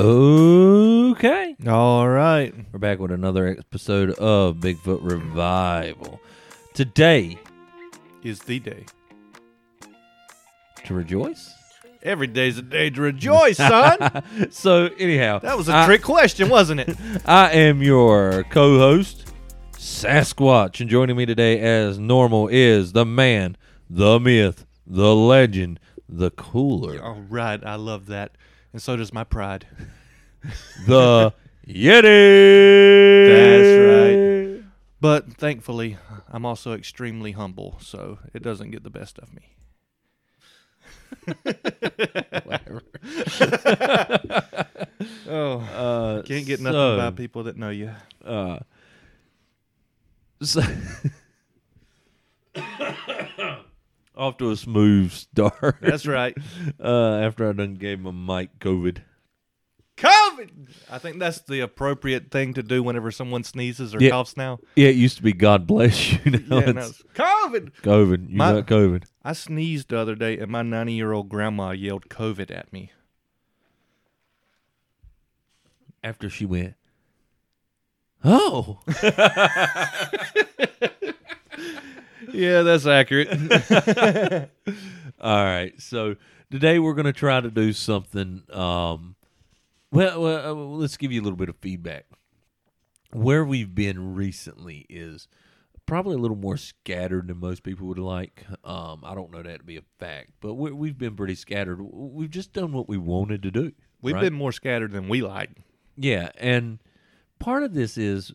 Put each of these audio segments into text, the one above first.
Okay. All right. We're back with another episode of Bigfoot Revival. Today, Is the day. to rejoice. Every day's a day to rejoice, son. so, anyhow, that was a I- trick question, wasn't it? I am your co host, Sasquatch, and joining me today, as normal, is the man, the myth, the legend, the cooler, All right. I love that. And so does my pride. the Yeti. That's right. But thankfully, I'm also extremely humble, so it doesn't get the best of me. Whatever. Oh, Uh, can't get nothing so, by people that know you. Uh, so off to a smooth start. That's right. Uh, after I done gave my mic COVID. COVID. I think that's the appropriate thing to do whenever someone sneezes or Yeah. coughs now. Yeah, it used to be God bless you. Now Yeah, no, it's COVID. COVID. You My- got COVID. I sneezed the other day, and my 90 year old grandma yelled COVID at me. After she went, oh, Yeah, that's accurate. all right. So today we're going to try to do something. Um, well, well, uh, let's give you a little bit of feedback. Where we've been recently is probably a little more scattered than most people would like. Um, I don't know that to be a fact, but we we've been pretty scattered. We've just done what we wanted to do. We've right? been more scattered than we like. Yeah, and part of this is,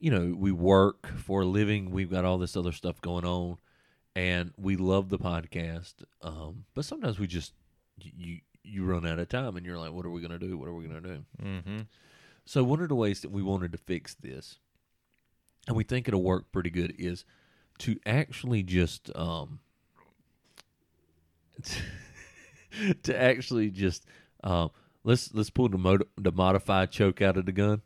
you know, we work for a living. We've got all this other stuff going on, and we love the podcast. Um, but sometimes we just you you run out of time, and you're like, "What are we gonna do? What are we gonna do?" Mm-hmm. So one of the ways that we wanted to fix this, and we think it'll work pretty good, is to actually just um to actually just um let's let's pull the mod- the modified choke out of the gun,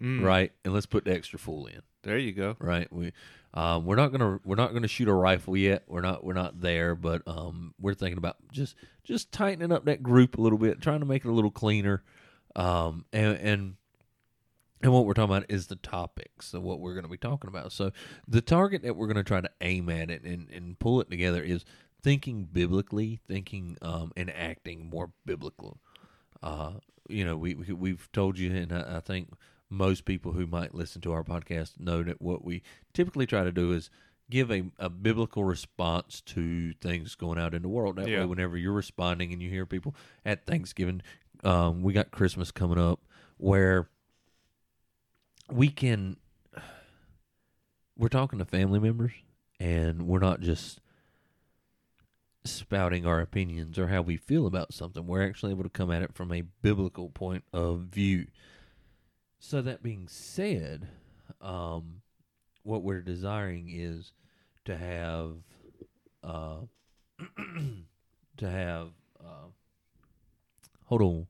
Mm. right, and let's put the extra full in, There you go. right? We um we're not gonna we're not gonna shoot a rifle yet. We're not we're not there, but um we're thinking about just just tightening up that group a little bit, trying to make it a little cleaner, um and and and what we're talking about is the topics of what we're going to be talking about. So the target that we're going to try to aim at it and, and pull it together is thinking biblically, thinking um, and acting more biblical. Uh, you know, we, we we've told you, and I, I think most people who might listen to our podcast know that what we typically try to do is give a, a biblical response to things going out in the world. That Yeah. way, whenever you're responding and you hear people at Thanksgiving, um, we got Christmas coming up, where we can we're talking to family members and we're not just spouting our opinions or how we feel about something we're actually able to come at it from a biblical point of view so that being said um what we're desiring is to have uh to have uh hold on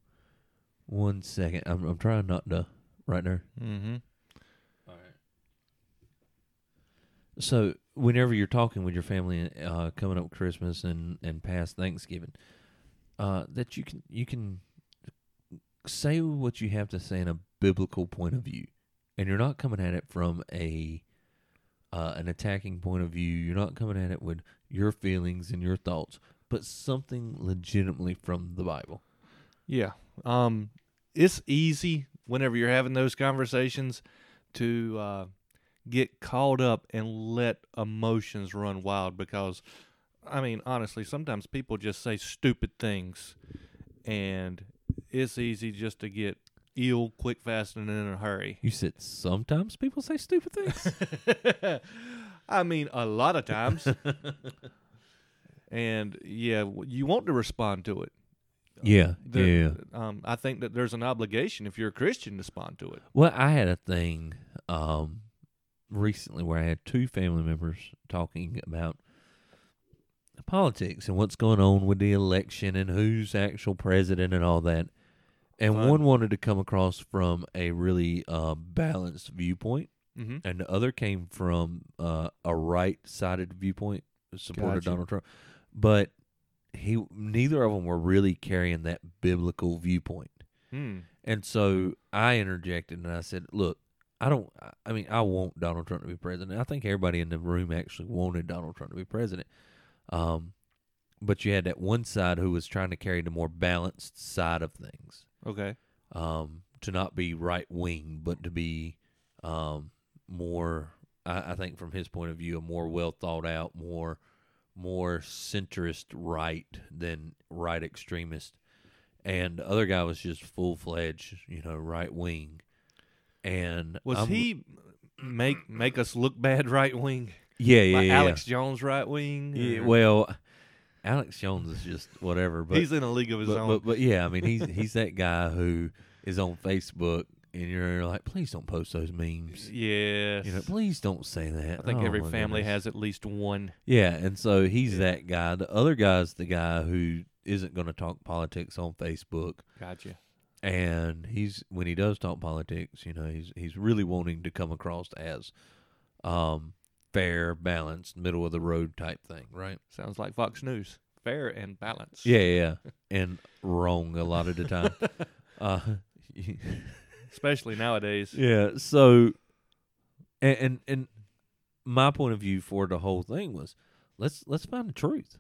one second i'm, I'm trying not to right there Mm-hmm. all right. So, whenever you're talking with your family, uh, coming up Christmas and and past Thanksgiving, uh, that you can you can say what you have to say in a biblical point of view, and you're not coming at it from a uh, an attacking point of view. You're not coming at it with your feelings and your thoughts, but something legitimately from the Bible. Yeah. Um, it's easy whenever you're having those conversations to uh, get caught up and let emotions run wild because, I mean, honestly, sometimes people just say stupid things, and it's easy just to get ill quick, fast, and in a hurry. You said sometimes people say stupid things. I mean, a lot of times. and yeah, you want to respond to it. yeah, There- yeah. Um, I think that there's an obligation if you're a Christian to respond to it. Well, I had a thing um, recently where I had two family members talking about politics and what's going on with the election and who's actual president and all that. And Fun. one wanted to come across from a really uh, balanced viewpoint, Mm-hmm. and the other came from uh, a right-sided viewpoint, supported Gotcha. Donald Trump. But he neither of them were really carrying that biblical viewpoint. Hmm. And so I interjected and I said, "Look, I don't. I mean, I want Donald Trump to be president. I think everybody in the room actually wanted Donald Trump to be president. Um, but you had that one side who was trying to carry the more balanced side of things, Okay. um, to not be right wing, but to be um, more. I, I think from his point of view, a more well thought out, more more centrist right than right extremist. And the other guy was just full fledged, you know, right wing. And Was I'm- he make make us look bad right wing? Yeah, yeah, like yeah. Alex Jones right wing? Yeah, well, Alex Jones is just whatever. But he's in a league of his but, own. but but yeah, I mean he's he's that guy who is on Facebook and you're like, please don't post those memes. yes. You know, please don't say that. I think Oh, every family goodness. has at least one. Yeah, and so he's that guy. The other guy's the guy who isn't going to talk politics on Facebook, Gotcha. and he's when he does talk politics, you know, he's he's really wanting to come across as um fair, balanced, middle of the road type thing, right? Sounds like Fox News. Fair and balanced. Yeah, yeah, and wrong a lot of the time. uh, Especially nowadays. yeah. So, and, and and my point of view for the whole thing was, let's let's find the truth,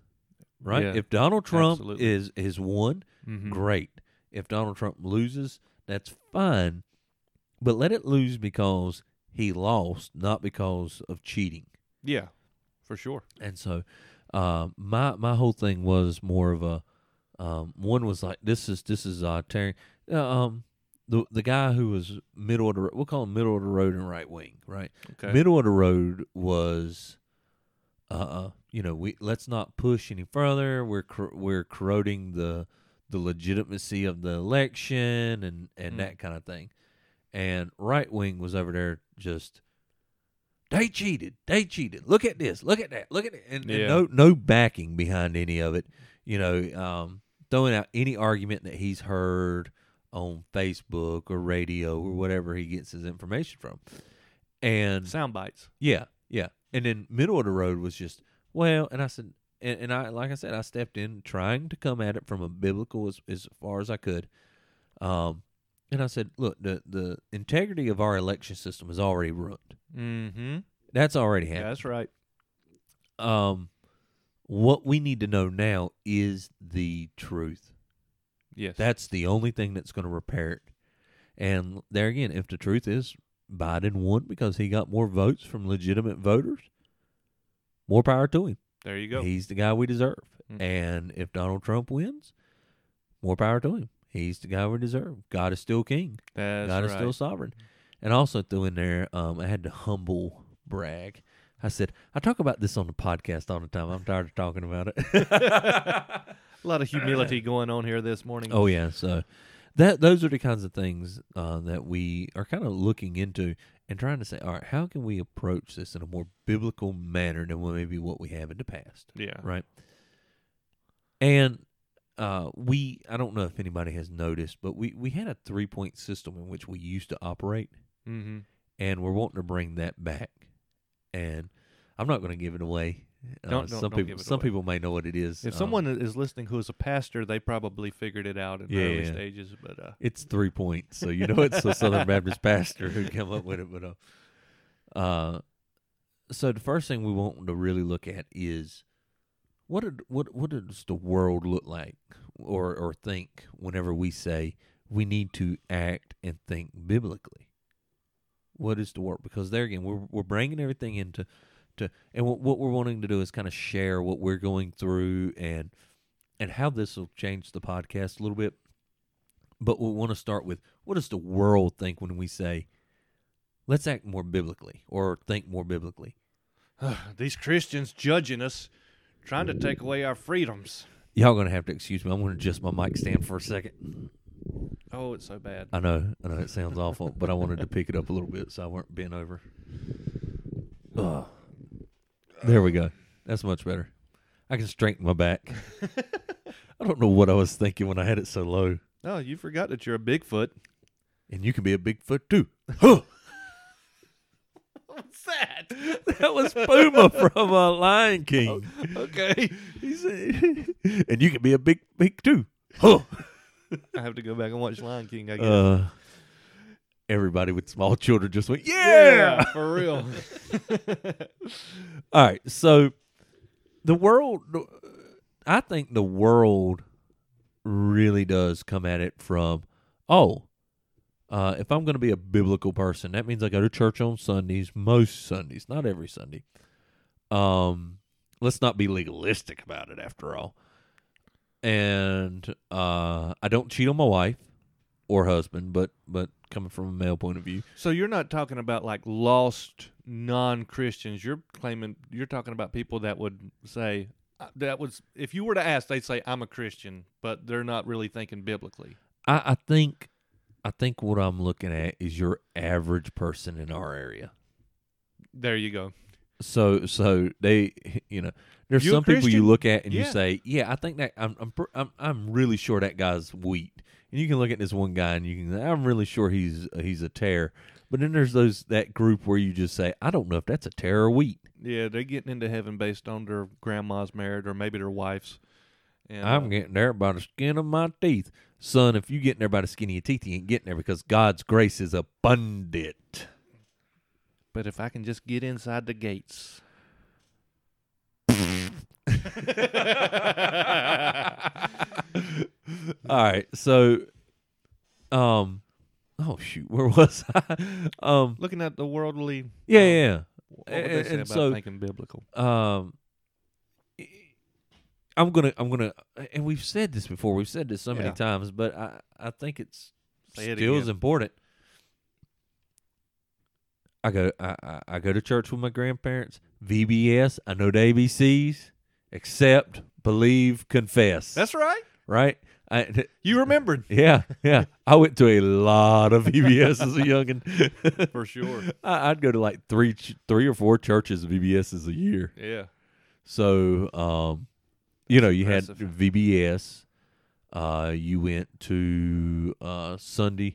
right? Yeah, if Donald Trump absolutely. is is won, Mhm. great. If Donald Trump loses, that's fine, but let it lose because he lost, not because of cheating. Yeah, for sure. And so, uh, my my whole thing was more of a um, one was like this is this is uh tearing uh, um the the guy who was middle of the we'll call him middle of the road and right wing right Okay. middle of the road was uh you know we let's not push any further we're cor- we're corroding the the legitimacy of the election and and Mm. that kind of thing and right wing was over there just they cheated they cheated look at this look at that look at it and, and no no backing behind any of it you know um throwing out any argument that he's heard on Facebook or radio or whatever he gets his information from and Sound bites. yeah, yeah. And then middle of the road was just well, and I said, and, and I like I said, I stepped in trying to come at it from a biblical as as far as I could. Um, and I said, look, the the integrity of our election system is already ruined. Mm-hmm. That's already Yeah, happened. that's right. Um, what we need to know now is the truth. Yes. That's the only thing that's going to repair it. And there again, if the truth is Biden won because he got more votes from legitimate voters, more power to him. there you go. He's the guy we deserve. Mm. And if Donald Trump wins, more power to him. He's the guy we deserve. God is still king. that's God right. is still sovereign. And also threw in there, um, I had to humble brag. I said, I talk about this on the podcast all the time. I'm tired of talking about it. A lot of humility going on here this morning. Oh yeah, so that those are the kinds of things uh, that we are kind of looking into and trying to say, all right, how can we approach this in a more biblical manner than maybe what we have in the past, yeah. right? And uh, we, I don't know if anybody has noticed, but we we had a three point system in which we used to operate, Mm-hmm. and we're wanting to bring that back. And I'm not going to give it away. Uh, Don't- don't- some don't people, some away. people may know what it is. If Um, someone is listening who is a pastor, they probably figured it out in the Yeah, early yeah. stages. But uh, It's three points, so you know it's a Southern Baptist pastor who came up with it. But uh, uh, so the first thing we want to really look at is what did, what what does the world look like or or think whenever we say we need to act and think biblically. What is the world? Because there again, we're we're bringing everything into to, and what what we're wanting to do is kind of share what we're going through and and how this will change the podcast a little bit but we want to start with what does the world think when we say let's act more biblically or think more biblically these Christians judging us, trying to take away our freedoms. y'all gonna have to excuse me. I'm gonna adjust my mic stand for a second. Oh, it's so bad. i know i know it sounds awful but i wanted to pick it up a little bit so i weren't bent over. Ugh. there we go. That's much better. I can straighten my back. I don't know what i was thinking when i had it so low. Oh, you forgot that you're a Bigfoot. and you can be a bigfoot too What's that? That was Pumbaa from uh, Lion King. Okay. He said, and you can be a big, big too. Huh. I have to go back and watch Lion King. I guess. Uh, everybody with small children just went, yeah. for real. All right, so the world, I think the world really does come at it from, oh, uh, if I'm going to be a biblical person, that means I go to church on Sundays, most Sundays, not every Sunday. Um, let's not be legalistic about it, after all. And uh, I don't cheat on my wife or husband, but but coming from a male point of view, so you're not talking about like lost non-Christians. You're claiming you're talking about people that would say uh, that was if you were to ask, they'd say I'm a Christian, but they're not really thinking biblically. I, I think I think what I'm looking at is your average person in our area. There you go. So so they you know there's You some people you look at and you say yeah I think that I'm I'm I'm, I'm really sure that guy's wheat and you can look at this one guy and you can I'm really sure he's he's a tare but then there's those that group where you just say I don't know if that's a tare or wheat Yeah, they're getting into heaven based on their grandma's married or maybe their wife's. And, uh, I'm getting there by the skin of my teeth son if you getting there by the skin of your teeth you ain't getting there because God's grace is abundant. but if I can just get inside the gates. All right, so, um, oh shoot, where was I? Um, Looking at the worldly, yeah, um, yeah, what would they And- say and about so- thinking biblical? Um, I'm gonna, I'm gonna, and we've said this before. We've said this so many Yeah. times, but I, I think it's Say it still again. important. I go, I, I, I go to church with my grandparents. VBS, I know the ABCs. Accept, believe, confess. That's right. right. I, You remembered Yeah, yeah. I went to a lot of VBS as a youngin. for sure. I, I'd go to like three, ch- three or four churches of VBSs a year. Yeah. So, um, you know, you had VBS. Uh, you went to uh, Sunday.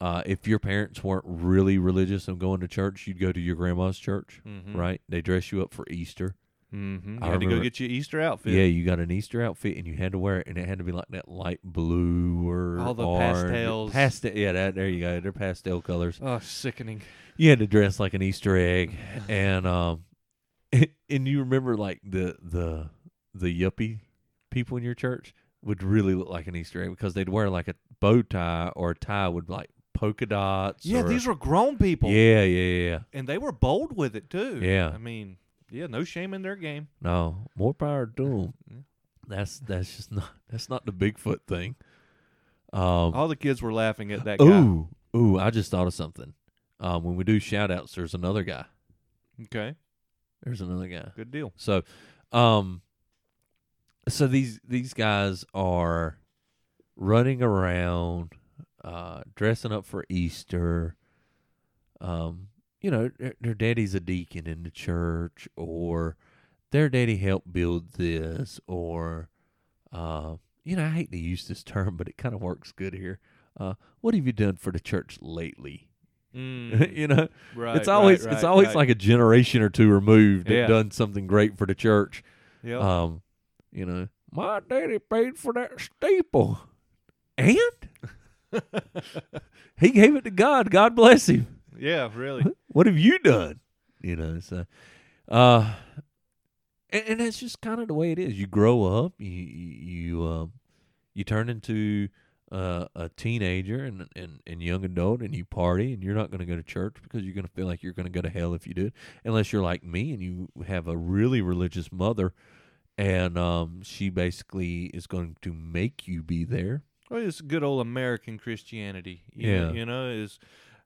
Uh, if your parents weren't really religious and going to church, you'd go to your grandma's church, Mm-hmm. right? They dress you up for Easter. Mm-hmm. You I had to go get your Easter outfit. Yeah, you got an Easter outfit and you had to wear it, and it had to be like that light blue or All the orange. pastels. Pastel, yeah, that, there you go. They're pastel colors. Oh, sickening. You had to dress like an Easter egg, and um, and you remember like the the the yuppie people in your church would really look like an Easter egg because they'd wear like a bow tie or a tie with like polka dots. Yeah, these were grown people. Yeah, yeah, yeah. And they were bold with it too. Yeah. I mean, yeah, no shame in their game. No, more power to them. Yeah. That's that's just not that's not the Bigfoot thing. Um, All the kids were laughing at that guy. Ooh, ooh! I just thought of something. Um, when we do shout outs, there's another guy. Okay. There's another guy. Good deal. So, um, so these these guys are running around, uh, dressing up for Easter. Um, you know, their, their daddy's a deacon in the church, or their daddy helped build this, or, uh, you know, I hate to use this term, but it kind of works good here. Uh, what have you done for the church lately? Mm, you know, right. it's always right, it's always right. like a generation or two removed that done something great for the church. Yep. Um, you know, my daddy paid for that steeple, and he gave it to God. God bless him. yeah, really. What have you done? You know, so uh, and, and that's just kind of the way it is. You grow up, you you you, um, you turn into uh, a teenager and, and and young adult, and you party, and you're not going to go to church because you're going to feel like you're going to go to hell if you do unless you're like me and you have a really religious mother, and um, she basically is going to make you be there. Well, it's good old American Christianity. You Yeah. know, you know, is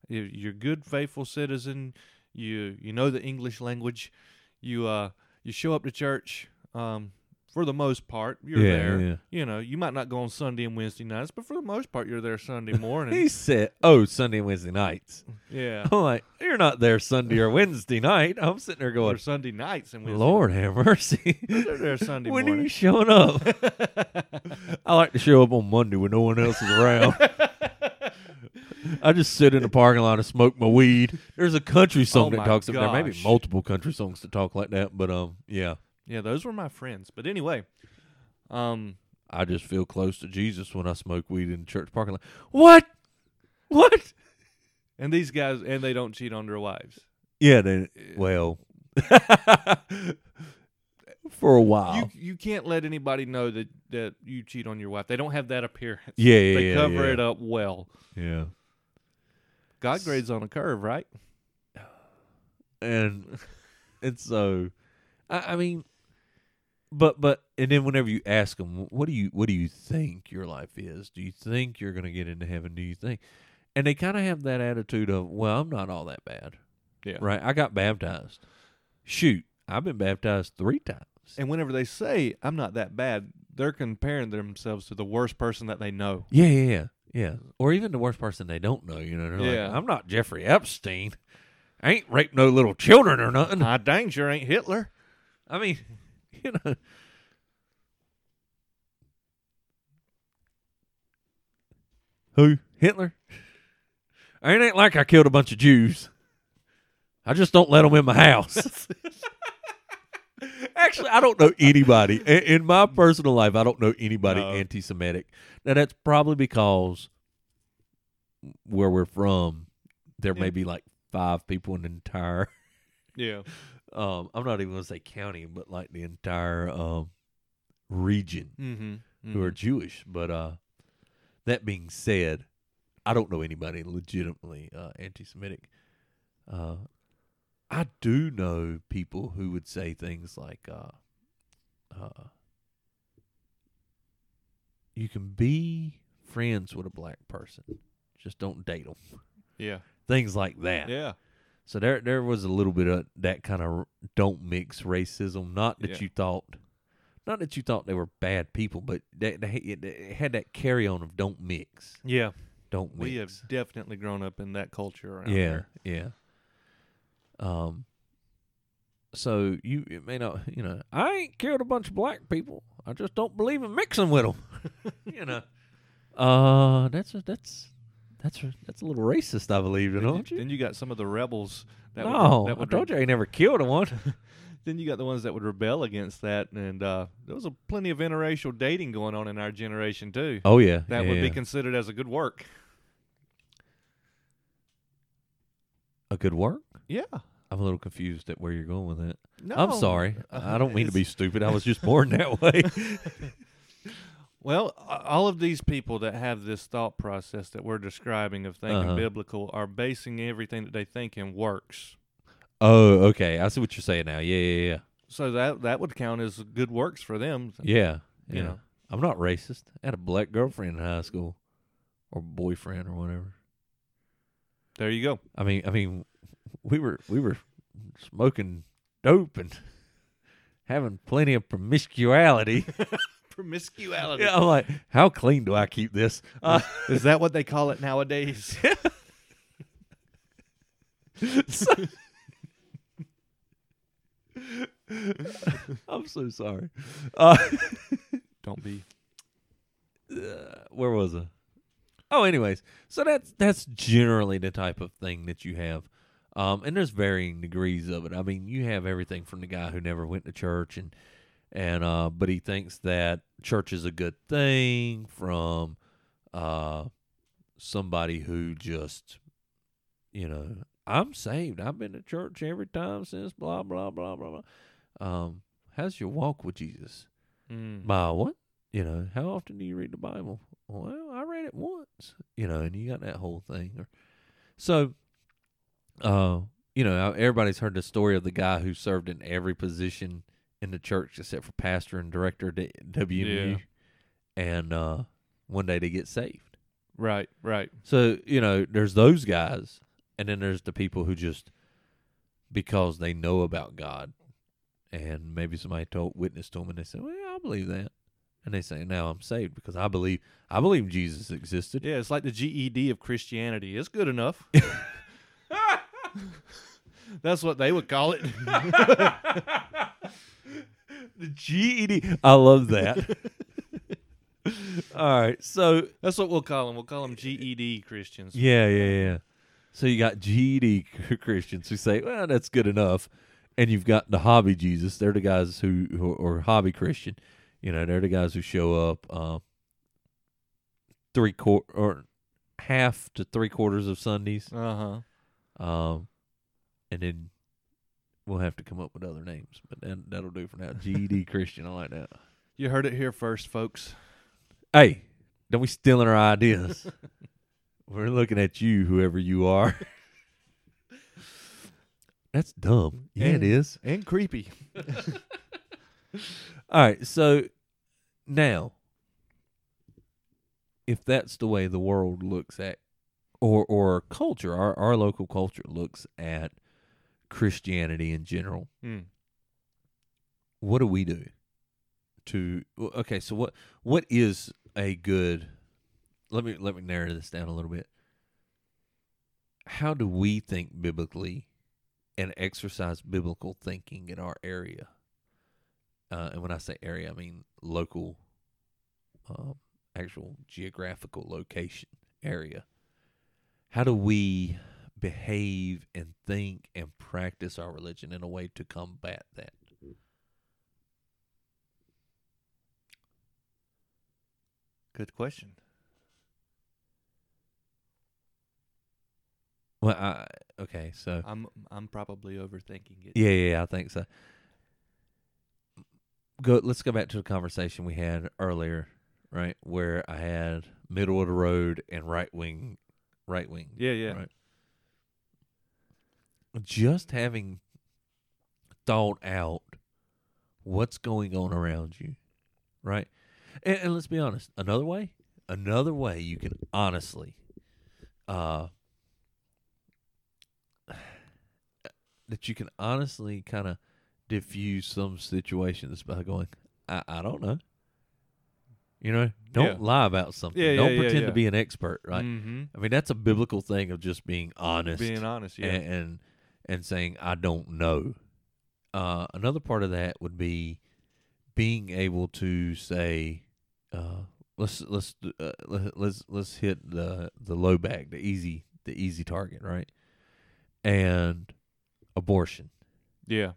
you- you're a good, faithful citizen. You you know the English language. You uh you show up to church. Um, for the most part, you're Yeah, there. yeah. You know, you might not go on Sunday and Wednesday nights, but for the most part, you're there Sunday morning. He said, "Oh, Sunday and Wednesday nights." yeah, I'm like, "You're not there Sunday or Wednesday night." I'm sitting there or going, Sunday nights and Wednesday. Lord have mercy. They're there Sunday when are you showing up? I like to show up on Monday when no one else is around. I just sit in the parking lot and smoke my weed. There's a country song Oh that talks about there. Maybe multiple country songs that talk like that, but um, yeah. Yeah, those were my friends. But anyway, um, I just feel close to Jesus when I smoke weed in the church parking lot. What? What? and these guys, and they don't cheat on their wives. Yeah, they, well, for a while. You you can't let anybody know that that you cheat on your wife. They don't have that appearance. yeah, yeah, they yeah, cover yeah. it up well. Yeah. God grades on a curve, right? and it's so I, I mean but but and then whenever you ask them what do you what do you think your life is? Do you think you're going to get into heaven? Do you think? And they kind of have that attitude of well i'm not all that bad. Yeah. right? I got baptized. Shoot i've been baptized three times. And whenever they say I'm not that bad, they're comparing themselves to the worst person that they know. yeah yeah yeah yeah. Or even the worst person they don't know you know they're Yeah. like i'm not jeffrey epstein. I ain't raped no little children or nothing. I dang sure ain't Hitler. I mean, you know. Who? Hitler? I ain't like I killed a bunch of Jews. I just don't let them in my house. Actually, I don't know anybody in, my personal life. I don't know anybody No. anti-Semitic. Now that's probably because where we're from, there may be like five people in the entire Yeah. Um I'm not even gonna say county, but like the entire um region Mm-hmm. who are Jewish. But uh that being said, I don't know anybody legitimately uh anti Semitic. Uh I do know people who would say things like uh uh you can be friends with a black person, just don't date them. yeah. Things like that. Yeah. So there there was a little bit of that kind of don't mix racism. Not that Yeah. you thought, not that you thought they were bad people, but they, they, it, it had that carry on of don't mix, Yeah. don't mix. We have definitely grown up in that culture around yeah, here. yeah. Um. So you it may not, you know, I ain't killed a bunch of black people. I just don't believe in mixing with them. you know. Uh, that's a, that's that's a, that's a little racist, I believe, Then don't you, you? then you got some of the rebels that no, would, that I would told you I never killed a one. then you got the ones that would rebel against that and uh there was a plenty of interracial dating going on in our generation too. Oh yeah, that yeah, would be considered as a good work. a good work. Yeah. I'm a little confused at where you're going with that. No. I'm sorry. Uh, I don't mean to be stupid. I was just born that way. Well, all of these people that have this thought process that we're describing of thinking Uh-huh. biblical are basing everything that they think in works. oh, okay. I see what you're saying now. Yeah, yeah, yeah. So that that would count as good works for them. Yeah. You yeah. know. I'm not racist. I had a black girlfriend in high school or boyfriend or whatever. There you go. I mean, I mean, we were we were smoking dope and having plenty of promiscuity. Promiscuity. yeah, I'm like, how clean do I keep this? Uh, Is that what they call it nowadays? I'm so sorry. Uh, Don't be. uh, where was I? Oh, anyways, so that's that's generally the type of thing that you have, um, and there's varying degrees of it. I mean, you have everything from the guy who never went to church and and uh, but he thinks that church is a good thing, from uh, somebody who just, you know, I'm saved. I've been to church every time since blah blah blah blah blah. Um, how's your walk with Jesus? Mm. By what? You know, how often do you read the Bible? Well, I read it once. You know, and you got that whole thing. Or so, uh, you know, everybody's heard the story of the guy who served in every position in the church except for pastor and director at WMU, and uh, one day they get saved. Right, right. So you know, there's those guys, and then there's the people who just because they know about God, and maybe somebody told witness to them, and they say, "Well, yeah, I believe that," and they say, "Now I'm saved because I believe I believe Jesus existed." Yeah, it's like the GED of Christianity. It's good enough. That's what they would call it. the GED, I love that. All right. So That's what we'll call them. We'll call them GED Christians. yeah, yeah, yeah. So you got GED Christians who say, "Well, that's good enough," and you've got the hobby Jesus. They're the guys who, who or hobby Christian. You know, they're the guys who show up uh, three quarter or half to three quarters of Sundays, Uh huh. um, and then we'll have to come up with other names, but then that'll do for now. GED Christian, I like that. You heard it here first, folks. Hey, don't be stealing our ideas. We're looking at you, whoever you are. That's dumb. Yeah, it And- is. And creepy. All right, so now, if that's the way the world looks at, or or culture, our our local culture looks at Christianity in general, Mm. what do we do to okay so what what is a good let me let me narrow this down a little bit. How do we think biblically and exercise biblical thinking in our area? Uh, and when i say area i mean local um, actual geographical location area. How do we behave and think and practice our religion in a way to combat that Good question. Well, I, okay, so I'm I'm probably overthinking it. yeah, yeah, I think so. Go. Let's go back to the conversation we had earlier, right? Where I had middle of the road and right wing, right wing. Yeah, yeah. Right. Just having thought out what's going on around you, right? And, and let's be honest. Another way, another way you can honestly, uh, that you can honestly kind of diffuse some situations by going, I, I don't know. You know, don't Yeah. lie about something. Yeah, don't yeah, pretend to be an expert, right? Mm-hmm. I mean, that's a biblical thing of just being honest Being honest, yeah. and, and and saying I don't know. Uh, another part of that would be being able to say, uh, let's let's uh, let- let's let's hit the the low bag, the easy the easy target, right? And abortion. yeah.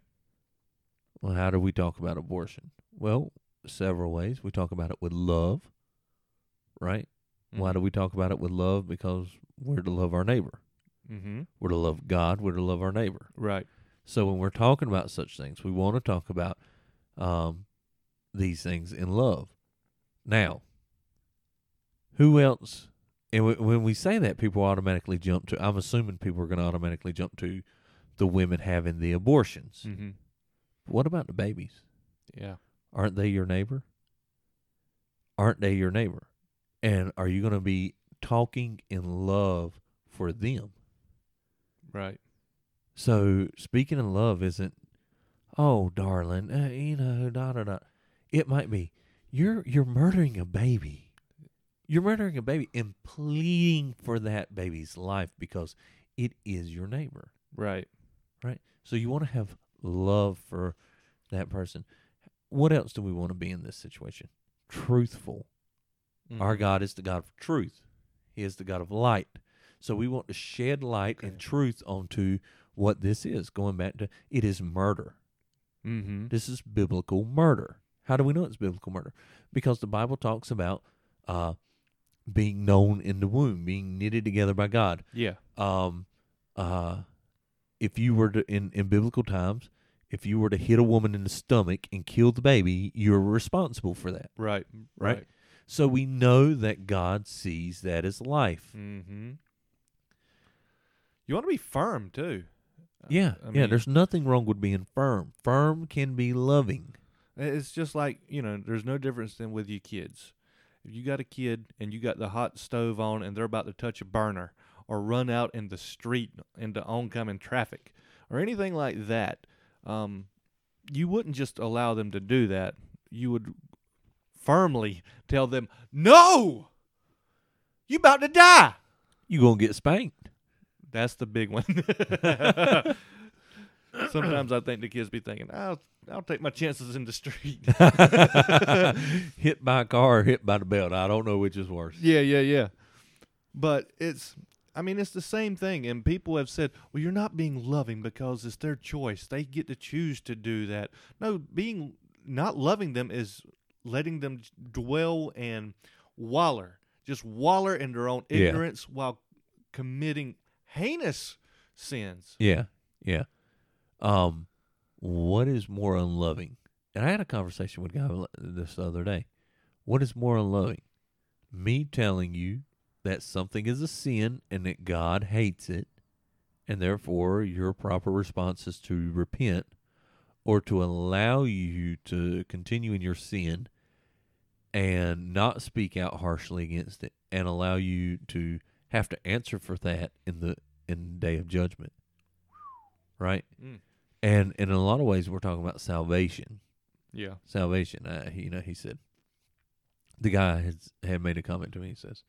Well, how do we talk about abortion? Well, several ways. We talk about it with love, right? Why do we talk about it with love? Because we're to love our neighbor. Mm-hmm. We're to love God. We're to love our neighbor. Right. So when we're talking about such things, we want to talk about um, these things in love. Now, who else? And w- when we say that, people automatically jump to. I'm assuming people are going to automatically jump to the women having the abortions. Mm-hmm. What about the babies? Yeah. Aren't they your neighbor? Aren't they your neighbor? And are you going to be talking in love for them? Right. So speaking in love isn't, oh darling, uh, you know, da da da. It might be you're you're murdering a baby. You're murdering a baby and pleading for that baby's life because it is your neighbor, Right. right? So you want to have love for that person. What else do we want to be in this situation? Truthful. Our Mhm. God is the God of truth. He is the God of light. So we want to shed light and truth onto what this is. Going back to it is murder. Mm-hmm. This is biblical murder. How do we know it's biblical murder? Because the Bible talks about uh, being known in the womb, being knitted together by God. Yeah. Um, uh, if you were to in, in biblical times, if you were to hit a woman in the stomach and kill the baby, you're responsible for that. Right. Right. So we know that God sees that as life. Mm-hmm. You want to be firm too. Uh, Yeah, I yeah. mean, There's nothing wrong with being firm. Firm can be loving. It's just like you know, there's no difference than with your kids. If you got a kid and you got the hot stove on and they're about to touch a burner or run out in the street into oncoming traffic or anything like that, um, you wouldn't just allow them to do that. You would firmly tell them, "No, you about to die." You gonna get spanked. That's the big one. Sometimes I think the kids be thinking, "I'll I'll take my chances in the street." hit by a car or hit by the belt. I don't know which is worse. yeah, yeah, yeah. But it's, I mean, it's the same thing. And people have said, "Well, you're not being loving because it's their choice. They get to choose to do that." No, being not loving them is letting them dwell and waller, just waller in their own Yeah. ignorance while committing heinous sins. Yeah, yeah. Um, what is more unloving? And I had a conversation with a guy this other day. What is more unloving? Me telling you that something is a sin and that God hates it, and therefore your proper response is to repent, or to allow you to continue in your sin and not speak out harshly against it, and allow you to have to answer for that in the in the day of judgment. Right? Mm. And, and in a lot of ways, we're talking about salvation. Yeah. Salvation. Uh, you know, he said, the guy has had made a comment to me. He says,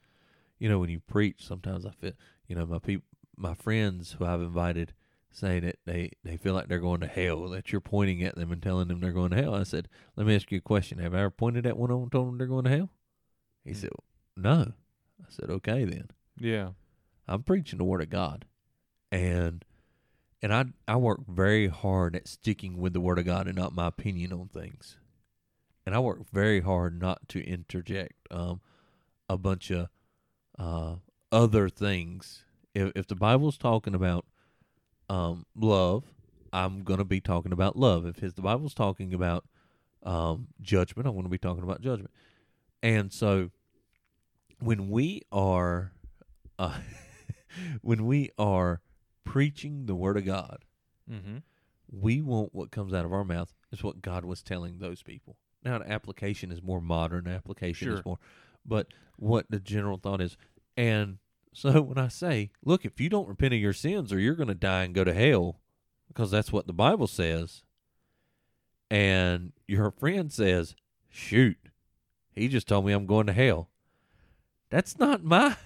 you know, when you preach, sometimes I feel, you know, my people, my friends who I've invited say that they, they feel like they're going to hell, that you're pointing at them and telling them they're going to hell. I said, let me ask you a question. Have I ever pointed at one of them and told them they're going to hell? He Mm. said, no. I said, okay then. Yeah. I'm preaching the word of God, and and I I work very hard at sticking with the word of God and not my opinion on things, and I work very hard not to interject um a bunch of uh other things. If if the Bible's talking about um love, I'm gonna be talking about love. If his, the Bible's talking about um judgment, I'm gonna be talking about judgment, and so when we are uh, when we are preaching the word of God, Mm-hmm. we want what comes out of our mouth is what God was telling those people. Now, the application is more modern. Application Sure. is more, but what the general thought is, and so when I say, look, if you don't repent of your sins, or you're going to die and go to hell, because that's what the Bible says, and your friend says, shoot, he just told me I'm going to hell. That's not my,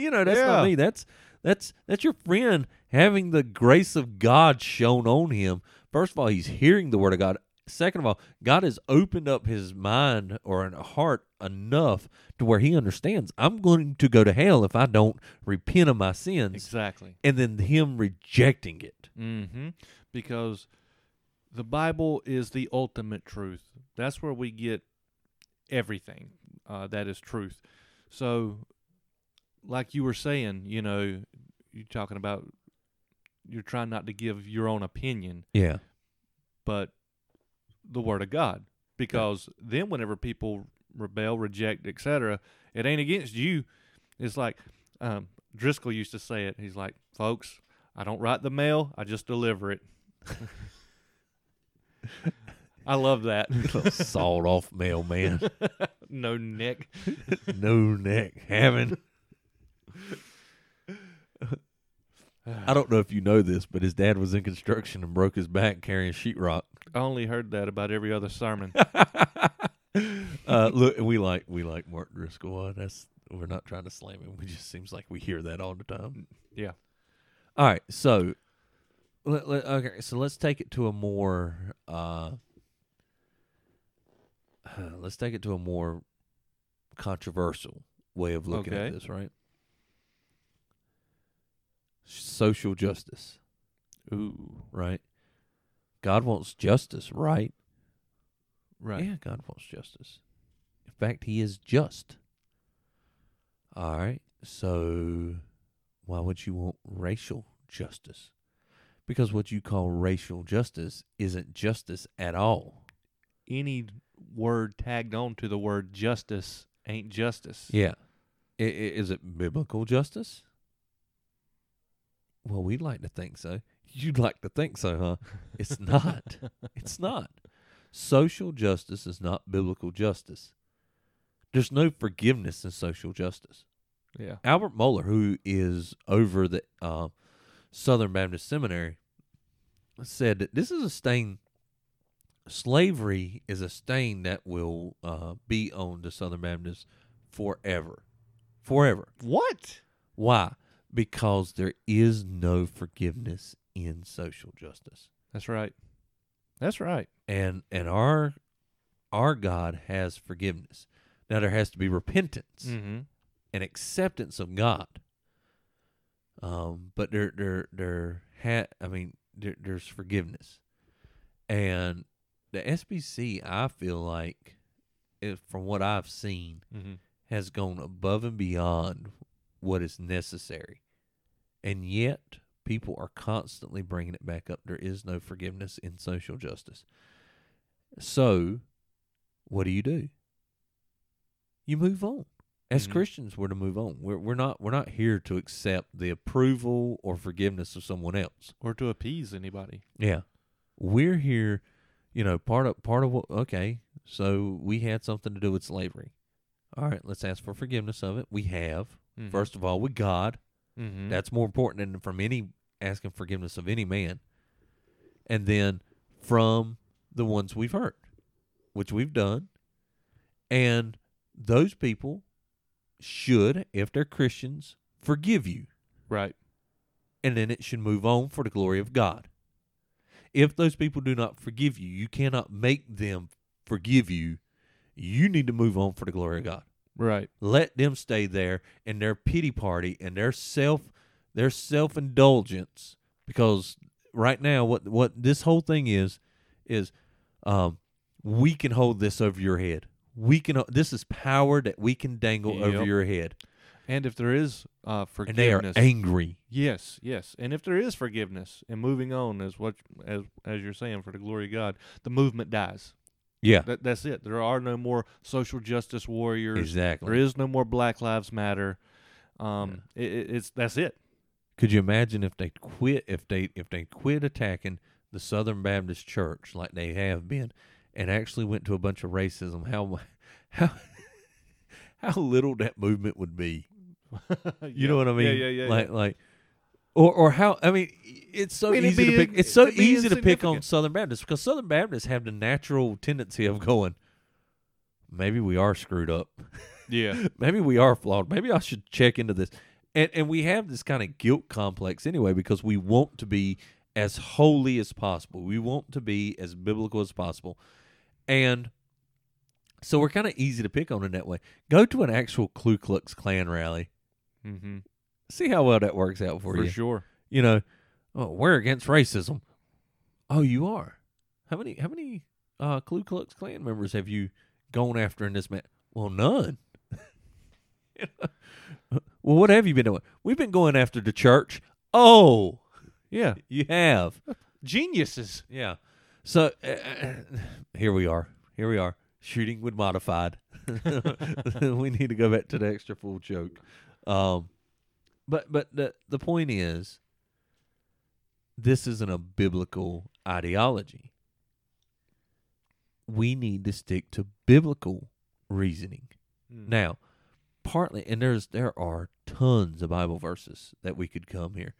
you know, that's Yeah. not me. That's that's that's your friend having the grace of God shown on him. First of all, he's hearing the word of God. Second of all, God has opened up his mind or a heart enough to where he understands I'm going to go to hell if I don't repent of my sins. Exactly. And then him rejecting it. Mm-hmm. Because the Bible is the ultimate truth. That's where we get everything uh, that is truth. So, like you were saying, you know, you're talking about you're trying not to give your own opinion, Yeah. but the Word of God. Because then, whenever people rebel, reject, etc., it ain't against you. It's like um, Driscoll used to say it. He's like, folks, I don't write the mail, I just deliver it. I love that. Sawed off mailman. no neck. no neck. Having. I don't know if you know this, but his dad was in construction and broke his back carrying sheetrock. I only heard that about every other sermon. uh, look, we like we like Mark Driscoll. Uh, that's we're not trying to slam him. We just seems like we hear that all the time. Yeah. All right, so let, let, okay, so let's take it to a more uh, let's take it to a more controversial way of looking Okay. at this, right? Social justice, Ooh. right? God wants justice, right? Right. Yeah, God wants justice. In fact, He is just. All right. So, why would you want racial justice? Because what you call racial justice isn't justice at all. Any word tagged on to the word justice ain't justice. Yeah. I- i- is it biblical justice? Well, we'd like to think so. You'd like to think so, huh? It's not. it's not. Social justice is not biblical justice. There's no forgiveness in social justice. Yeah. Albert Mohler, who is over the uh, Southern Baptist Seminary, said that this is a stain. Slavery is a stain that will uh, be on the Southern Baptists forever. Forever. What? Why? Because there is no forgiveness in social justice. That's right. That's right. and and our our God has forgiveness. Now there has to be repentance Mm-hmm. and acceptance of God. Um, but there there there ha- I mean there, there's forgiveness, and the SBC I feel like, if, from what I've seen, Mm-hmm. has gone above and beyond what is necessary, and yet people are constantly bringing it back up. There is no forgiveness in social justice. So, what do you do? You move on. As Mhm. Christians, we're to move on. We're we're not we're not here to accept the approval or forgiveness of someone else. Or to appease anybody. Yeah, we're here. You know, part of part of what. Okay, so we had something to do with slavery. All right, let's ask for forgiveness of it. We have Mhm. first of all with God. Mhm. That's more important than from any asking forgiveness of any man. And then from the ones we've hurt, which we've done. And those people should, if they're Christians, forgive you. right. And then it should move on for the glory of God. If those people do not forgive you, you cannot make them forgive you. You need to move on for the glory of God Right. let them stay there in their pity party and their self their self indulgence because right now what what this whole thing is is um we can hold this over your head. We can this is power that we can dangle over your head. And if there is uh, and they are angry. Yes, yes, and if there is forgiveness and moving on as what as as you're saying for the glory of God, the movement dies. Yeah That that's it. There are no more social justice warriors. exactly There is no more Black Lives Matter. Um, it, it- it's that's it. could you imagine if they quit if they if they quit attacking the Southern Baptist Church like they have been and actually went to a bunch of racism how how how little that movement would be you know what I mean Yeah, yeah, yeah. like yeah. like or or how I mean it's so I mean, easy to pick it's so easy to pick on. Southern Baptists because Southern Baptists have the natural tendency of going maybe we are screwed up yeah, maybe we are flawed. Maybe I should check into this. And and we have this kind of guilt complex anyway because we want to be as holy as possible. We want to be as biblical as possible. And so we're kind of easy to pick on in that way. Go to an actual Ku Klux Klan rally. mm-hmm. See how well that works out for, for you. For sure. You know, oh, we're against racism. Oh, you are. How many how many uh Ku Klux Klan members have you gone after in this man? Well, none. well, what have you been doing? We've been going after the church. Oh, Yeah, you have. geniuses. Yeah. So uh, here we are. Here we are. Shooting with modified. we need to go back to the extra full choke. Um, but but the the point is, this isn't a biblical ideology. We need to stick to biblical reasoning. Mm. Now, partly, and there's there are tons of Bible verses that we could come here,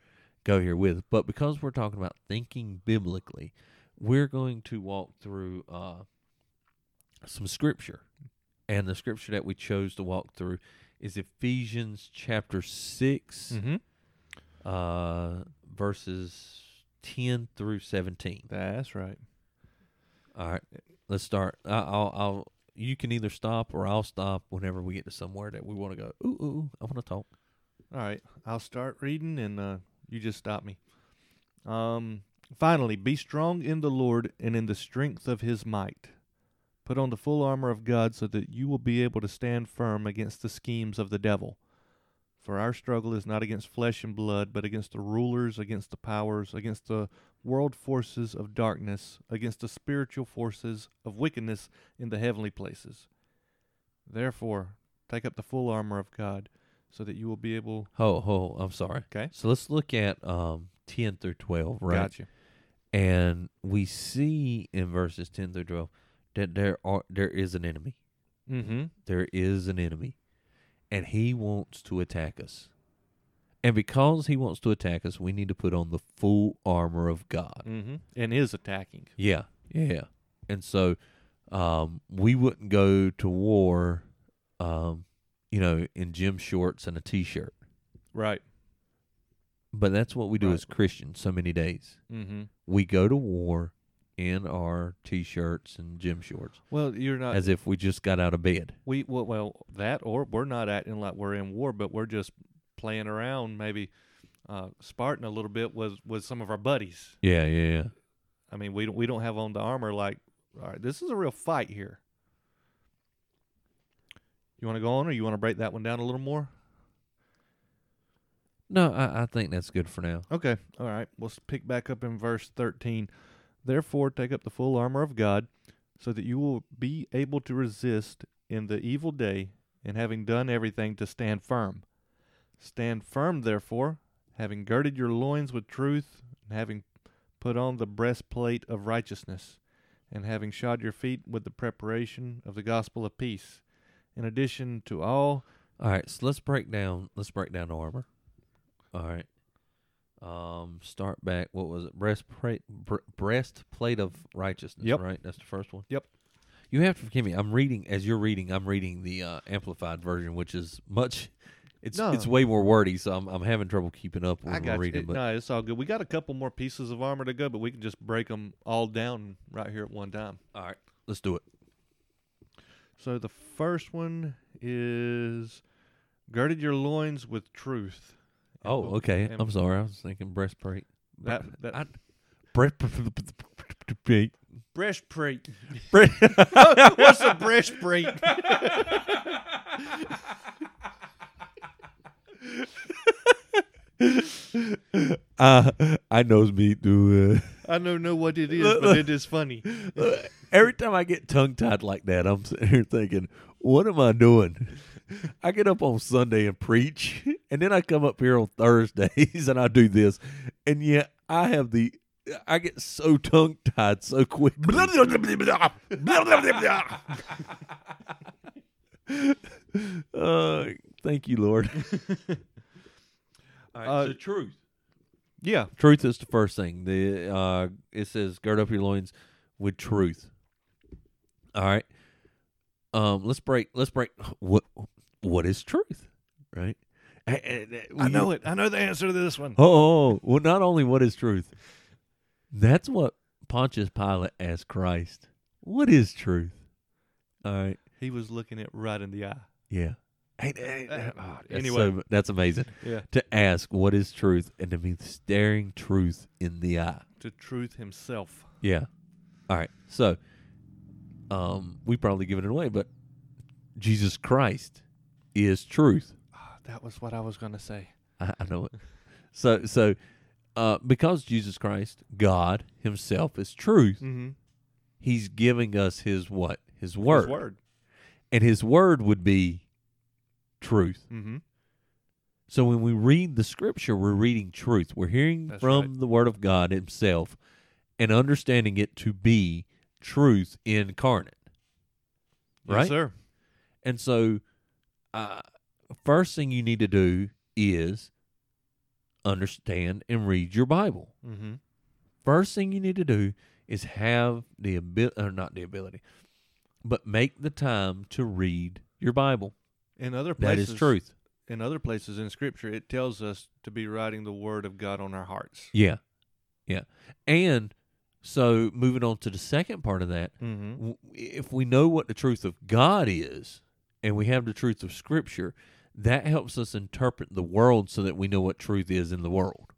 go here with, but because we're talking about thinking biblically, we're going to walk through uh, some scripture, and the scripture that we chose to walk through is Ephesians chapter 6 Mm-hmm. uh, verses ten through seventeen. That's right. All right, let's start. I, I'll, I'll. You can either stop or I'll stop whenever we get to somewhere that we want to go. Ooh, ooh, ooh, I want to talk. All right, I'll start reading, and uh, you just stop me. Um, finally, be strong in the Lord and in the strength of His might. Put on the full armor of God, so that you will be able to stand firm against the schemes of the devil. For our struggle is not against flesh and blood, but against the rulers, against the powers, against the world forces of darkness, against the spiritual forces of wickedness in the heavenly places. Therefore, take up the full armor of God, so that you will be able Oh, oh, I'm sorry. Okay. So let's look at um ten through twelve, right? Gotcha. And we see in verses ten through twelve that there are there is an enemy. Mm-hmm. There is an enemy, and he wants to attack us. And because he wants to attack us, we need to put on the full armor of God. Mm-hmm. And is attacking. Yeah, yeah. And so um, we wouldn't go to war, um, you know, in gym shorts and a t-shirt. Right. but that's what we do Right. as Christians. So many days Mm-hmm. we go to war in our t-shirts and gym shorts, Well, you're not. as if we just got out of bed. we well, well that or we're not acting like we're in war, but we're just playing around, maybe uh, Spartan a little bit with with some of our buddies. Yeah, yeah, yeah. I mean, we don't we don't have on the armor like. All right, this is a real fight here. You want to go on, or you want to break that one down a little more? No, I, I think that's good for now. Okay. All right. We'll pick back up in verse 13. Therefore, take up the full armor of God, so that you will be able to resist in the evil day, and having done everything, to stand firm. Stand firm, therefore, having girded your loins with truth, and having put on the breastplate of righteousness, and having shod your feet with the preparation of the gospel of peace. In addition to all, All right, so let's break down. Let's break down armor. All right. Um, start back. What was it? Breastplate, br- breastplate of righteousness. Yep. Right. That's the first one. Yep. You have to forgive me. I'm reading as you're reading. I'm reading the uh, amplified version, which is much. It's No. it's way more wordy, so I'm I'm having trouble keeping up when I we're reading. It- But no, it's all good. We got a couple more pieces of armor to go, but we can just break them all down right here at one time. all right, let's do it. So the first one is girded your loins with truth. Oh, we'll- okay. and I'm sorry. I was thinking breastplate. That, that I, breastplate. breastplate. Breast. What's a breastplate? uh, I knows me too. I don't know what it is, but it is funny. Every time I get tongue tied like that, I'm sitting here thinking, "What am I doing?" I get up on Sunday and preach, and then I come up here on Thursdays and I do this, and yet I have the I get so tongue tied so quick. uh, thank you, Lord. All right, Uh, so truth. Yeah. Truth is the first thing. The uh, it says, "Gird up your loins with truth." All right. Um, let's break. Let's break. What What is truth? Right. I know it. I know the answer to this one. Oh, oh, oh. well, not only what is truth. That's what Pontius Pilate asked Christ. What is truth? All right. He was looking it right in the eye. Yeah. Hey, hey, Uh, oh, that's anyway. so- that's amazing Yeah. to ask what is truth and to be staring truth in the eye. To truth himself. Yeah. All right. So, um, we probably given it away, but Jesus Christ is truth. Ah, that was what I was going to say. I, I know it. So, so, uh, because Jesus Christ, God Himself, is truth, Mm-hmm. He's giving us His what? His word, His word. and His word would be truth. Mm-hmm. So when we read the Scripture, we're reading truth. We're hearing That's from right. the Word of God Himself, and understanding it to be truth incarnate. Right? Yes, sir. And so, uh, first thing you need to do is understand and read your Bible. Mm-hmm. First thing you need to do is have the ability, or not the ability, but make the time to read your Bible. In other places, is truth. In other places in Scripture, it tells us to be writing the Word of God on our hearts. Yeah. Yeah. And so, moving on to the second part of that, Mm-hmm. w- if we know what the truth of God is and we have the truth of Scripture, that helps us interpret the world so that we know what truth is in the world.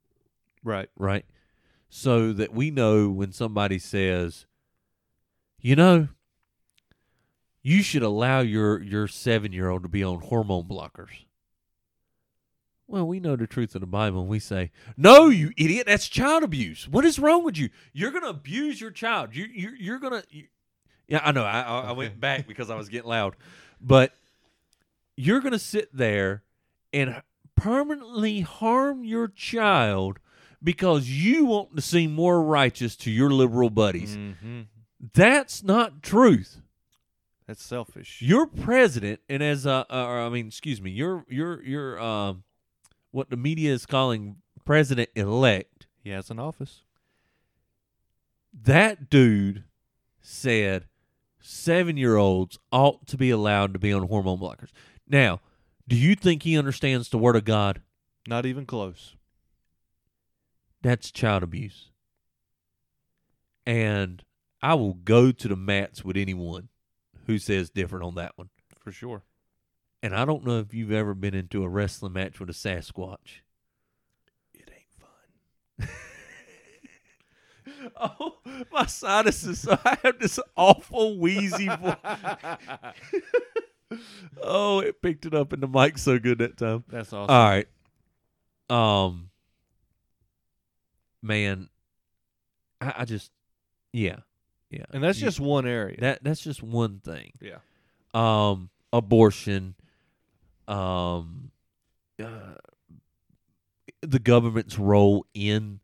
Right. right? So that we know when somebody says, you know, you should allow your your seven year old to be on hormone blockers. Well, we know the truth of the Bible, and we say, "No, you idiot! That's child abuse. What is wrong with you? You're going to abuse your child. You you you're going to." You, yeah, I know. I I I went back because I was getting loud, but you're going to sit there and permanently harm your child because you want to seem more righteous to your liberal buddies. Mm-hmm. That's not truth. That's selfish. Your president, and as uh, uh, I mean, excuse me, your your your um, what the media is calling president elect. he has an office. That dude said seven year olds ought to be allowed to be on hormone blockers. Now, do you think he understands the word of God? Not even close. that's child abuse. And I will go to the mats with anyone who says different on that one. For sure. And I don't know if you've ever been into a wrestling match with a Sasquatch. It ain't fun. Oh, my sinuses! So I have this awful wheezy voice. oh, it picked it up in the mic so good that time. That's awesome. All right. Um, man, I, I just, yeah, yeah, and that's You- just one area. that. That's just one thing. yeah. Um, abortion. Um, uh, the government's role in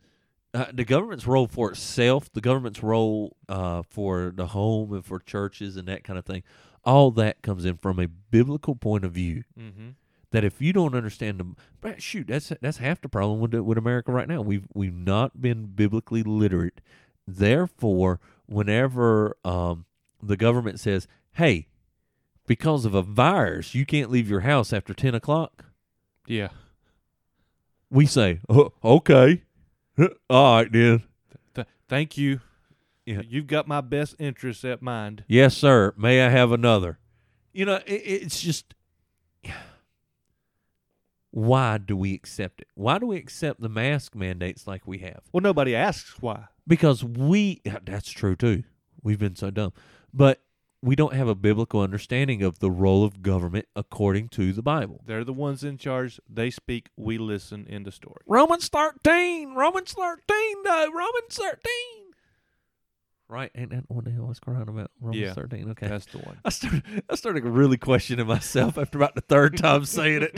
uh, the government's role for itself, the government's role uh, for the home and for churches and that kind of thing. All that comes in from a biblical point of view. Mm-hmm. that if you don't understand them, shoot, that's that's half the problem with with America right now. We've we've not been biblically literate. Therefore, whenever um, the government says, "Hey, because of a virus, you can't leave your house after ten o'clock," Yeah. we say, oh, "Okay, all right then." Th- thank you. Yeah. You've got my best interests at mind. Yes, sir. May I have another? You know, it, it's just why do we accept it? Why do we accept the mask mandates like we have? Well, nobody asks why. because we that's true too we've been so dumb but we don't have a biblical understanding of the role of government according to the bible They're the ones in charge. They speak. We listen. in the story. romans 13 romans 13 no romans 13 right ain't that what the hell I was crying about romans Yeah. 13 okay That's the one. I started, I started really questioning myself after about the third time saying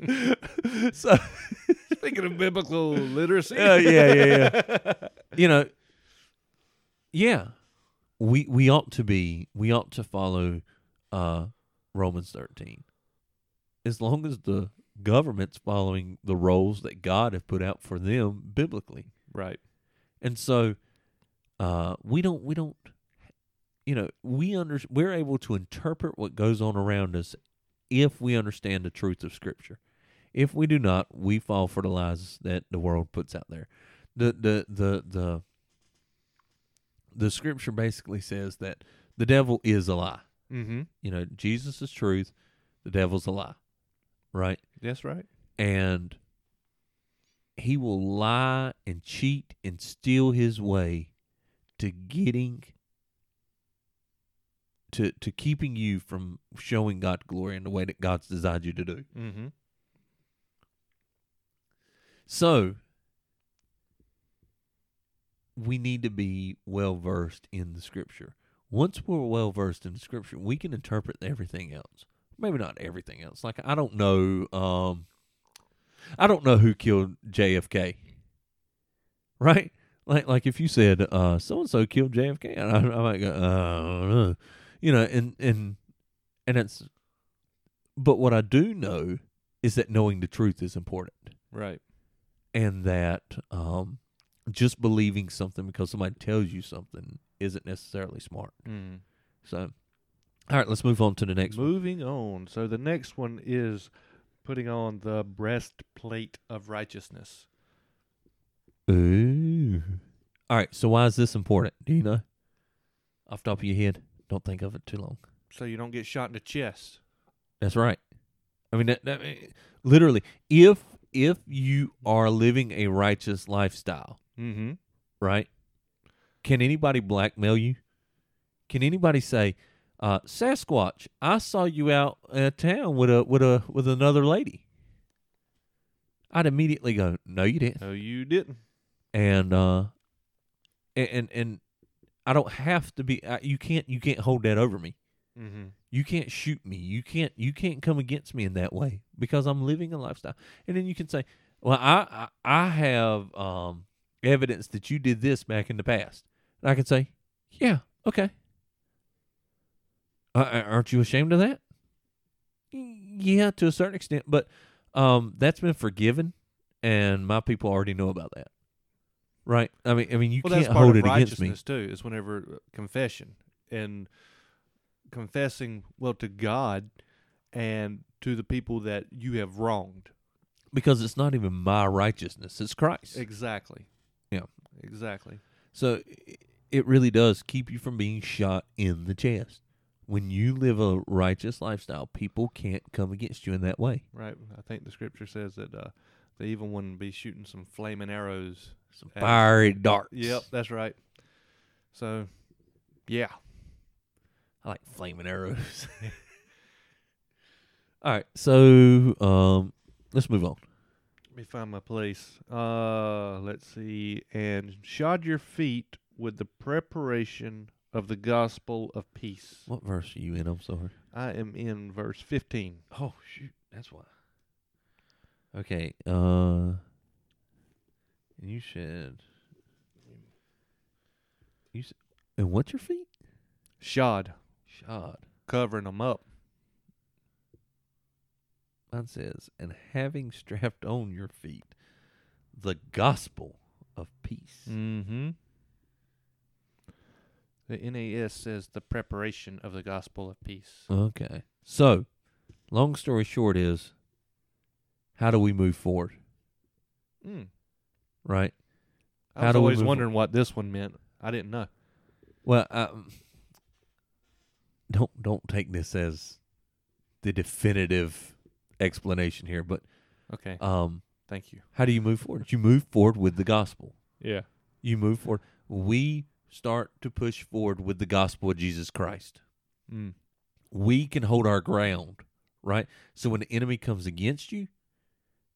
it. so, Speaking of biblical literacy. Uh, yeah, yeah, yeah. you know, yeah, we we ought to be we ought to follow uh, Romans thirteen, as long as the government's following the roles that God have put out for them biblically, right. and so uh, we don't we don't you know we under we're able to interpret what goes on around us if we understand the truth of Scripture. If we do not, we fall for the lies that the world puts out there. The the the the the Scripture basically says that the devil is a lie. Mm-hmm. You know, Jesus is truth, the devil's a lie, right? That's right. and he will lie and cheat and steal his way to getting to to keeping you from showing God glory in the way that God's designed you to do. Mm-hmm. So we need to be well versed in the scripture. Once we're well versed in the scripture, we can interpret everything else. Maybe not everything else. Like I don't know um I don't know who killed JFK. Right? Like like if you said uh so and so killed JFK, I, I might go, uh, I don't know. You know, and and and it's but what I do know is that knowing the truth is important Right. and that um, just believing something because somebody tells you something isn't necessarily smart. Mm. So, all right, let's move on to the next one. Moving on. So the next one is putting on the breastplate of righteousness. Ooh. All right, so why is this important? Do you know? Off the top of your head, don't think of it too long. So you don't get shot in the chest. That's right. I mean, that, that literally, if if you are living a righteous lifestyle, Mm-hmm. right? Can anybody blackmail you? Can anybody say, uh, Sasquatch, I saw you out at town with a with a with another lady? I'd immediately go, No, you didn't. No, you didn't. And uh and and, and I don't have to be I, you can't you can't hold that over me. Mm-hmm. You can't shoot me. You can't you can't come against me in that way because I'm living a lifestyle. And then you can say, "Well, I I, I have um, evidence that you did this back in the past." And I can say, "Yeah, okay." Uh, aren't you ashamed of that? Yeah, to a certain extent, but um, that's been forgiven, and my people already know about that. Right? I mean, I mean, you well, can't hold it against me. too. Is whenever uh, confession and confessing well to God and to the people that you have wronged. because it's not even my righteousness; it's Christ. Exactly. Yeah. Exactly. So it really does keep you from being shot in the chest. When you live a righteous lifestyle, people can't come against you in that way. Right. I think the scripture says that uh, they even one be shooting some flaming arrows. Some fiery darts. Yep, that's right. So, yeah. I like flaming arrows. All right, so um, let's move on. Let me find my place. Uh, let's see. And shod your feet with the preparation of the gospel of peace. What verse are you in? I'm sorry. I am in verse 15. Oh shoot, that's why. Okay, uh, and you said you said, and what's your feet? Shod, Shod. covering them up. Mine says, and having strapped on your feet the gospel of peace. Mm-hmm. The NAS says the preparation of the gospel of peace. Okay, so long story short is, how do we move forward? Mm. Right. I How was always wondering what this one meant. I didn't know. Well, um, don't don't take this as the definitive explanation here, but Okay, um, thank you. how do you move forward? You move forward with the gospel. Yeah. You move forward. We start to push forward with the gospel of Jesus Christ. Mm. We can hold our ground, right? So when the enemy comes against you,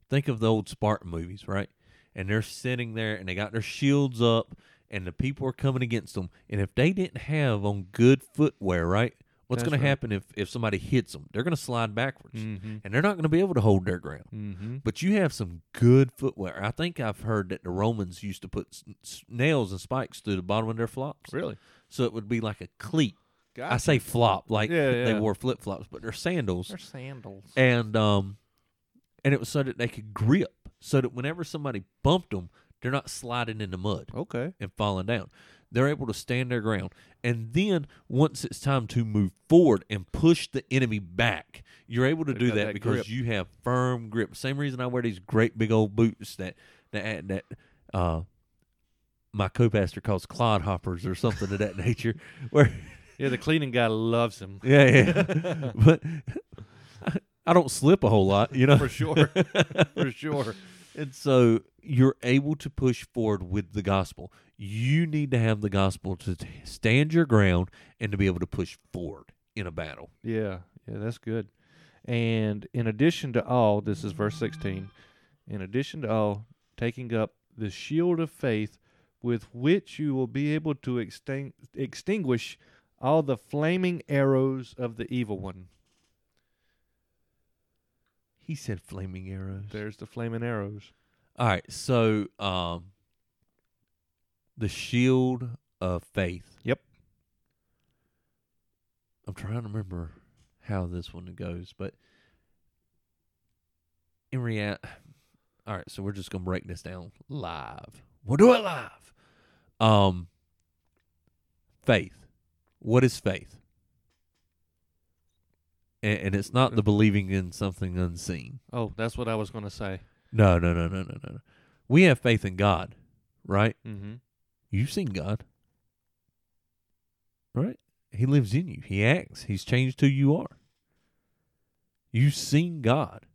think of the old Spartan movies, right? And they're sitting there and they got their shields up and the people are coming against them. And if they didn't have on good footwear, right? What's going right. to happen if, if somebody hits them? They're going to slide backwards Mm-hmm. and they're not going to be able to hold their ground. Mm-hmm. But you have some good footwear. I think I've heard that the Romans used to put s- nails and spikes through the bottom of their flops. Really? So it would be like a cleat. I say flop, like Yeah, they wore flip flops, but they're sandals. They're sandals. And um and it was so that they could grip, so that whenever somebody bumped them, they're not sliding in the mud Okay. and falling down. They're able to stand their ground. And then once it's time to move forward and push the enemy back, you're able to They've do that, that because grip. you have firm grip. Same reason I wear these great big old boots that that that uh my co-pastor calls clodhoppers or something of that nature. Where Yeah, the cleaning guy loves them. yeah, yeah. but I, I don't slip a whole lot, you know. For sure. For sure. And so you're able to push forward with the gospel. You need to have the gospel to t- stand your ground and to be able to push forward in a battle. Yeah, yeah, that's good. And in addition to all, this is verse 16. In addition to all, taking up the shield of faith with which you will be able to extin- extinguish all the flaming arrows of the evil one. He said flaming arrows. There's the flaming arrows. All right, so um the shield of faith. Yep. I'm trying to remember how this one goes, but in reality, all right. So we're just gonna break this down live. We'll do it live. Um, faith. What is faith? And, and it's not the believing in something unseen. Oh, that's what I was going to say. No, no, no, no, no, no. no. We have faith in God, right? Mm-hmm. You've seen God, right? He lives in you. He acts. He's changed who you are. You've seen God.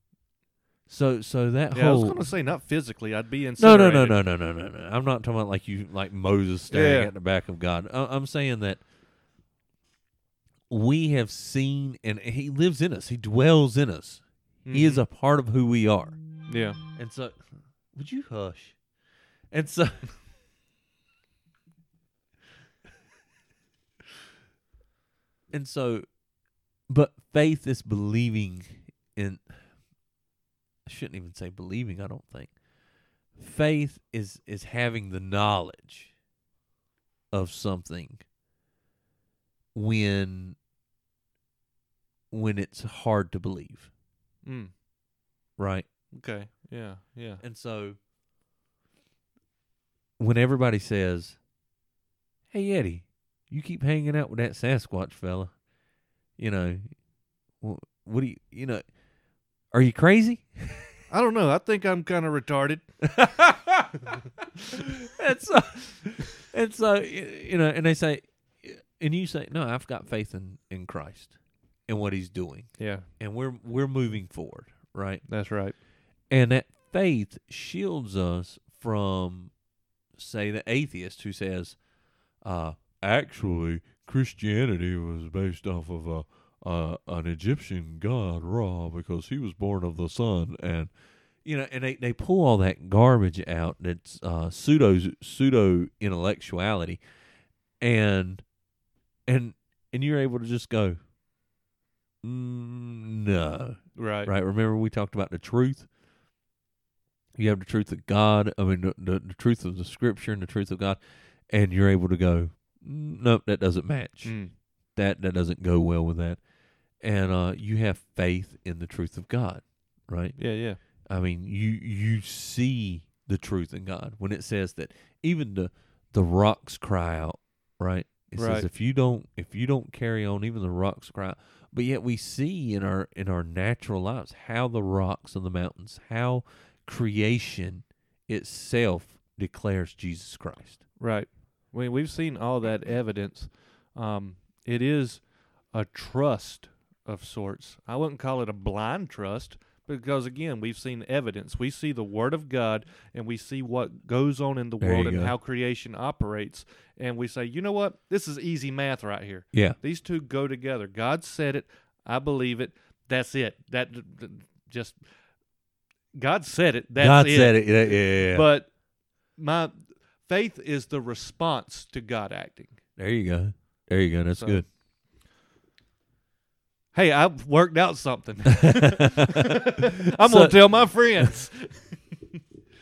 So, so that Yeah, I was going to say not physically. I'd be in. no, no, no, no, no, no, no, no. I'm not talking about like you, like Moses staring Yeah. at the back of God. I, I'm saying that we have seen, and He lives in us. He dwells in us. He is Mhm. a part of who we are. Yeah. And so, would you hush? And so, and so, but faith is believing in. I shouldn't even say believing. I don't think faith is is having the knowledge of something when when it's hard to believe, Mm. right? Okay. Yeah. Yeah. And so when everybody says, "Hey Eddie, you keep hanging out with that Sasquatch fella," you know, wh- what do you, you know, are you crazy? I don't know. I think I'm kind of retarded. and so, and so, you know, and they say, and you say, no, I've got faith in in Christ and what He's doing, Yeah, and we're we're moving forward, right? that's right. And that faith shields us from, say, the atheist who says, uh, actually, Christianity was based off of a, uh, an Egyptian god, Ra, because he was born of the sun. And, you know, and they, they pull all that garbage out that's uh, pseudo pseudo intellectuality. And, and, and you're able to just go, mm, no, Right. right? Remember we talked about the truth. You have the truth of God. I mean, the, the, the truth of the Scripture and the truth of God, and you're able to go, "Mm, nope, that doesn't match. Mm. That that doesn't go well with that. And uh, you have faith in the truth of God, right? Yeah, yeah. I mean, you you see the truth in God when it says that even the the rocks cry out, right? It Right. says if you don't if you don't carry on, even the rocks cry out. But yet we see in our in our natural lives how the rocks and the mountains, how creation itself declares Jesus Christ. Right. We we've seen all that evidence. Um, it is a trust of sorts. I wouldn't call it a blind trust because again, we've seen evidence. We see the word of God and we see what goes on in the There world and go. how creation operates and we say, "You know what? This is easy math right here. Yeah. These two go together. God said it. I believe it. That's it. That just God said it. That's God it. said it. Yeah, yeah, yeah. But my faith is the response to God acting. there you go. There you go. That's So- good. Hey, I've worked out something. I'm So- gonna tell my friends.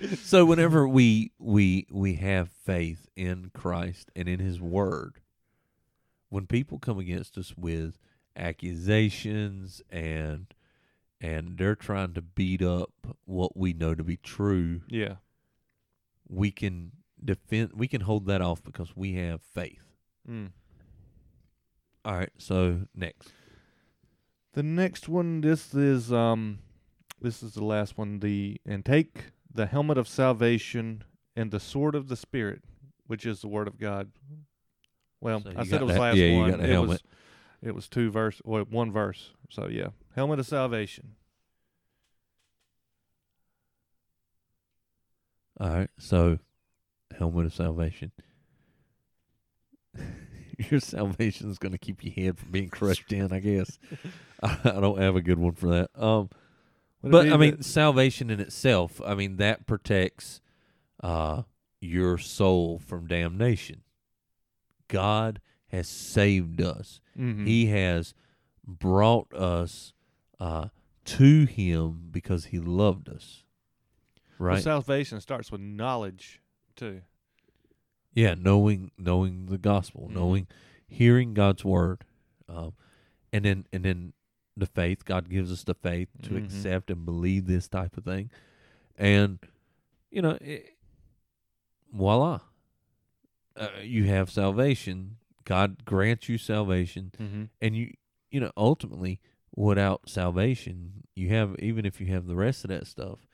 so whenever we we we have faith in Christ and in his word when people come against us with accusations and and they're trying to beat up what we know to be true yeah, we can defend we can hold that off because we have faith mm. all right so next The next one, this is um, this is the last one. The and take the helmet of salvation and the sword of the spirit, which is the word of God. Well, So I said it was the- last yeah, one. it helmet. was it was two verse, or one verse. So yeah, helmet of salvation. all right so helmet of salvation your salvation is going to keep your head from being crushed in i guess I, I don't have a good one for that um but I mean, the- salvation in itself, I mean, that protects uh, your soul from damnation. God has saved us. Mhm. He has brought us uh, to Him because He loved us. Well, Right? salvation starts with knowledge too. yeah, knowing knowing the gospel, Mhm. knowing, hearing God's word, um, and then and then the faith. God gives us the faith to Mhm. accept and believe this type of thing, and you know, it, voila, uh, you have salvation. God grants you salvation, Mm-hmm. and you you know ultimately without salvation, you have even if you have the rest of that stuff,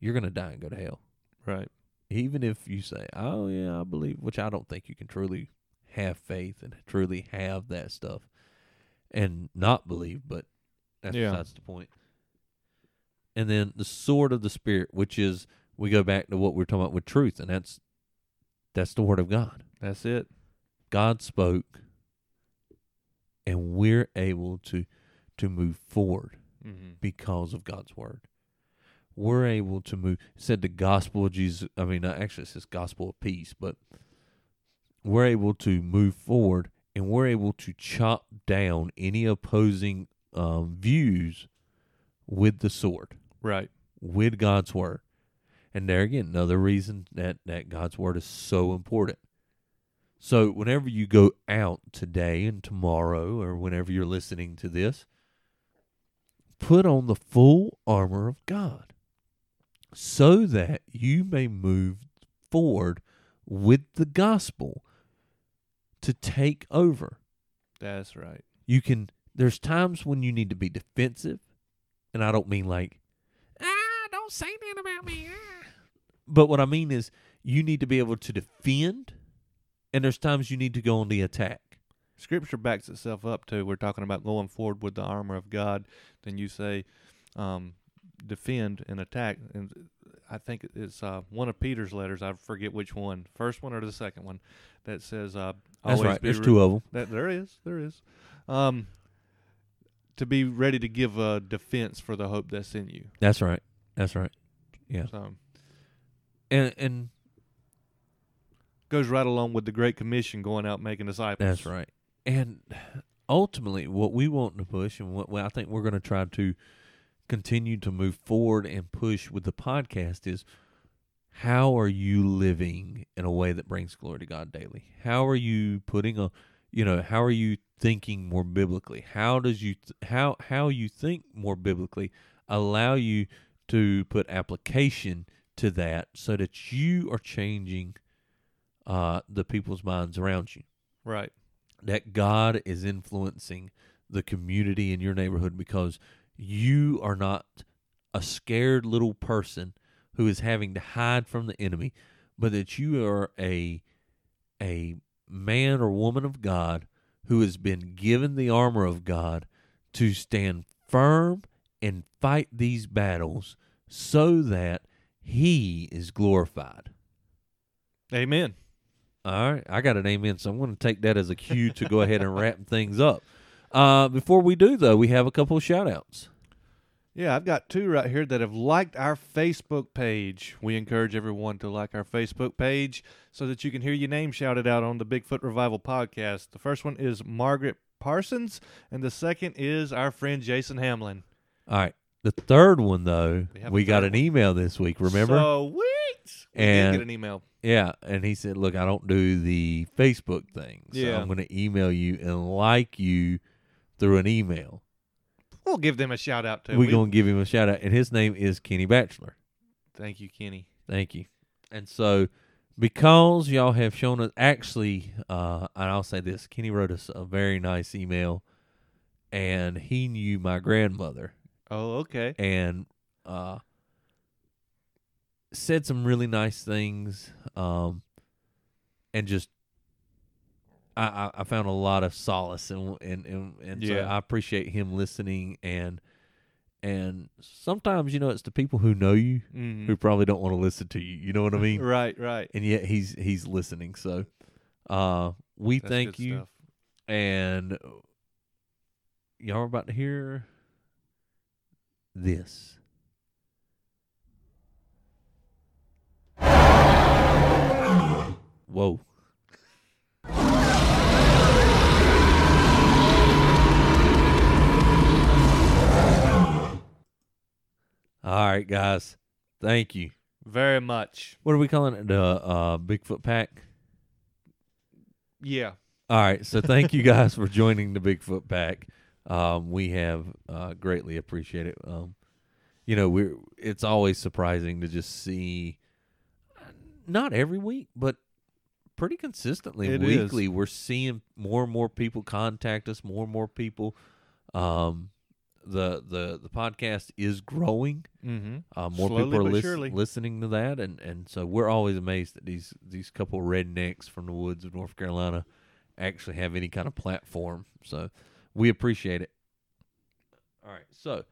you're gonna die and go to hell Right. Even if you say, "Oh yeah, I believe," which I don't think you can truly have faith and truly have that stuff and not believe, but that's Yeah. besides the point. And then the sword of the spirit, which is we go back to what we are talking about with truth, and that's that's the word of God. That's it. God spoke, and we're able to to move forward Mm-hmm. because of God's word. We're able to move. It said the gospel of Jesus. I mean, actually, it says gospel of peace, but we're able to move forward and we're able to chop down any opposing um, views with the sword, Right. with God's word. And there again, another reason that, that God's word is so important. So, whenever you go out today and tomorrow, or whenever you're listening to this, put on the full armor of God so that you may move forward with the gospel to take over. That's right. You can, there's times when you need to be defensive, and I don't mean like, ah, don't say that about me. ah." But what I mean is, you need to be able to defend, and there's times you need to go on the attack. Scripture backs itself up too. We're talking about going forward with the armor of God. Then you say, um, defend and attack. And I think it's uh, one of Peter's letters. I forget which one, first one or the second one, that says, uh, That's always right. be There's re- two of them. That there is, there is. Um, to be ready to give a defense for the hope that's in you. That's right. That's right. Yeah. So And and goes right along with the Great Commission, going out making disciples. That's right. And ultimately, what we want to push, and what I think we're going to try to continue to move forward and push with the podcast is how are you living in a way that brings glory to God daily? How are you putting a, you know, how are you thinking more biblically? How does you th- how how you think more biblically allow you to put application to that so that you are changing uh, the people's minds around you Right. that God is influencing the community in your neighborhood because you are not a scared little person who is having to hide from the enemy, but that you are a a man or woman of God who has been given the armor of God to stand firm and fight these battles so that he is glorified. Amen. All right, I got an amen, so I'm going to take that as a cue to go ahead and wrap things up. Uh, before we do, though, we have a couple of shout outs. Yeah, I've got two right here that have liked our Facebook page. We encourage everyone to like our Facebook page so that you can hear your name shouted out on the Bigfoot Revival podcast. The first one is Margaret Parsons, and the second is our friend Jason Hamlin. All right, the third one, though, We we got an email this week, remember? So, wait. We did And- get an email. yeah, and he said, Look, I don't do the Facebook thing, so Yeah. I'm going to email you and like you through an email. We'll give them a shout out too. We're We- going to give him a shout out, and his name is Kenny Batchelor. Thank you, Kenny. Thank you. And so, because y'all have shown us, actually, uh, and I'll say this: Kenny wrote us a very nice email, and he knew my grandmother, Oh, okay. and uh, said some really nice things, um, and just. I, I found a lot of solace and and and, and so Yeah. I appreciate him listening and and sometimes you know it's the people who know you Mhm. who probably don't want to listen to you. You know what I mean? Right, right. and yet he's he's listening. So, uh, we That's thank you, stuff. and y'all are about to hear this. Whoa. All right, guys. Thank you. Very much. What are we calling it? The uh, Bigfoot Pack? Yeah. All right. So thank you guys for joining the Bigfoot Pack. Um, we have uh, greatly appreciated. Um, you know, we're it's always surprising to just see, not every week, but pretty consistently It is. weekly. We're seeing more and more people contact us. More and more people. Um, the the the podcast is growing. Mm-hmm. Uh, more Slowly people are lis- listening to that, and, and so we're always amazed that these these couple rednecks from the woods of North Carolina actually have any kind of platform. So we appreciate it. All right, so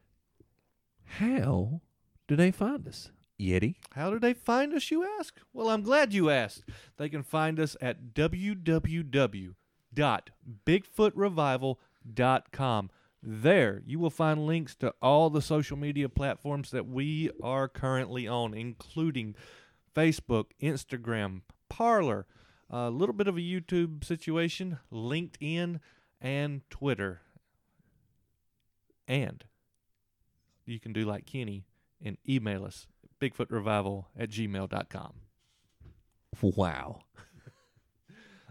how do they find us, Yeti? How do they find us, you ask? Well, I'm glad you asked. They can find us at www.bigfootrevival.com. There, you will find links to all the social media platforms that we are currently on, including Facebook, Instagram, Parler, a little bit of a YouTube situation, LinkedIn, and Twitter. And you can do like Kenny and email us bigfootrevival at gmail.com. Wow,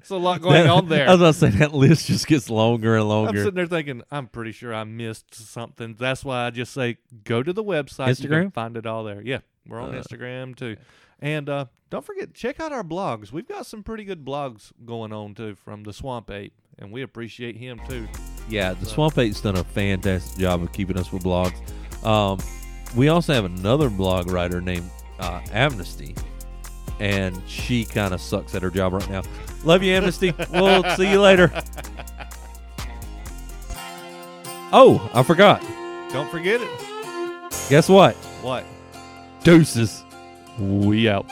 It's a lot going That- on there. I was about to say that list just gets longer and longer. I'm sitting there thinking, I'm pretty sure I missed something. That's why I just say go to the website. You can Instagram? find it all there. Yeah, we're on Uh, Instagram too. And uh, don't forget, check out our blogs. We've got some pretty good blogs going on too from the Swamp Ape, and we appreciate him too. Yeah, the Swamp Ape's done a fantastic job of keeping us with blogs. Um, we also have another blog writer named uh, Amnesty, and she kind of sucks at her job right now. Love you, Amnesty. we'll see you later. Oh, I forgot. Don't forget it. Guess what? What? Deuces. We out.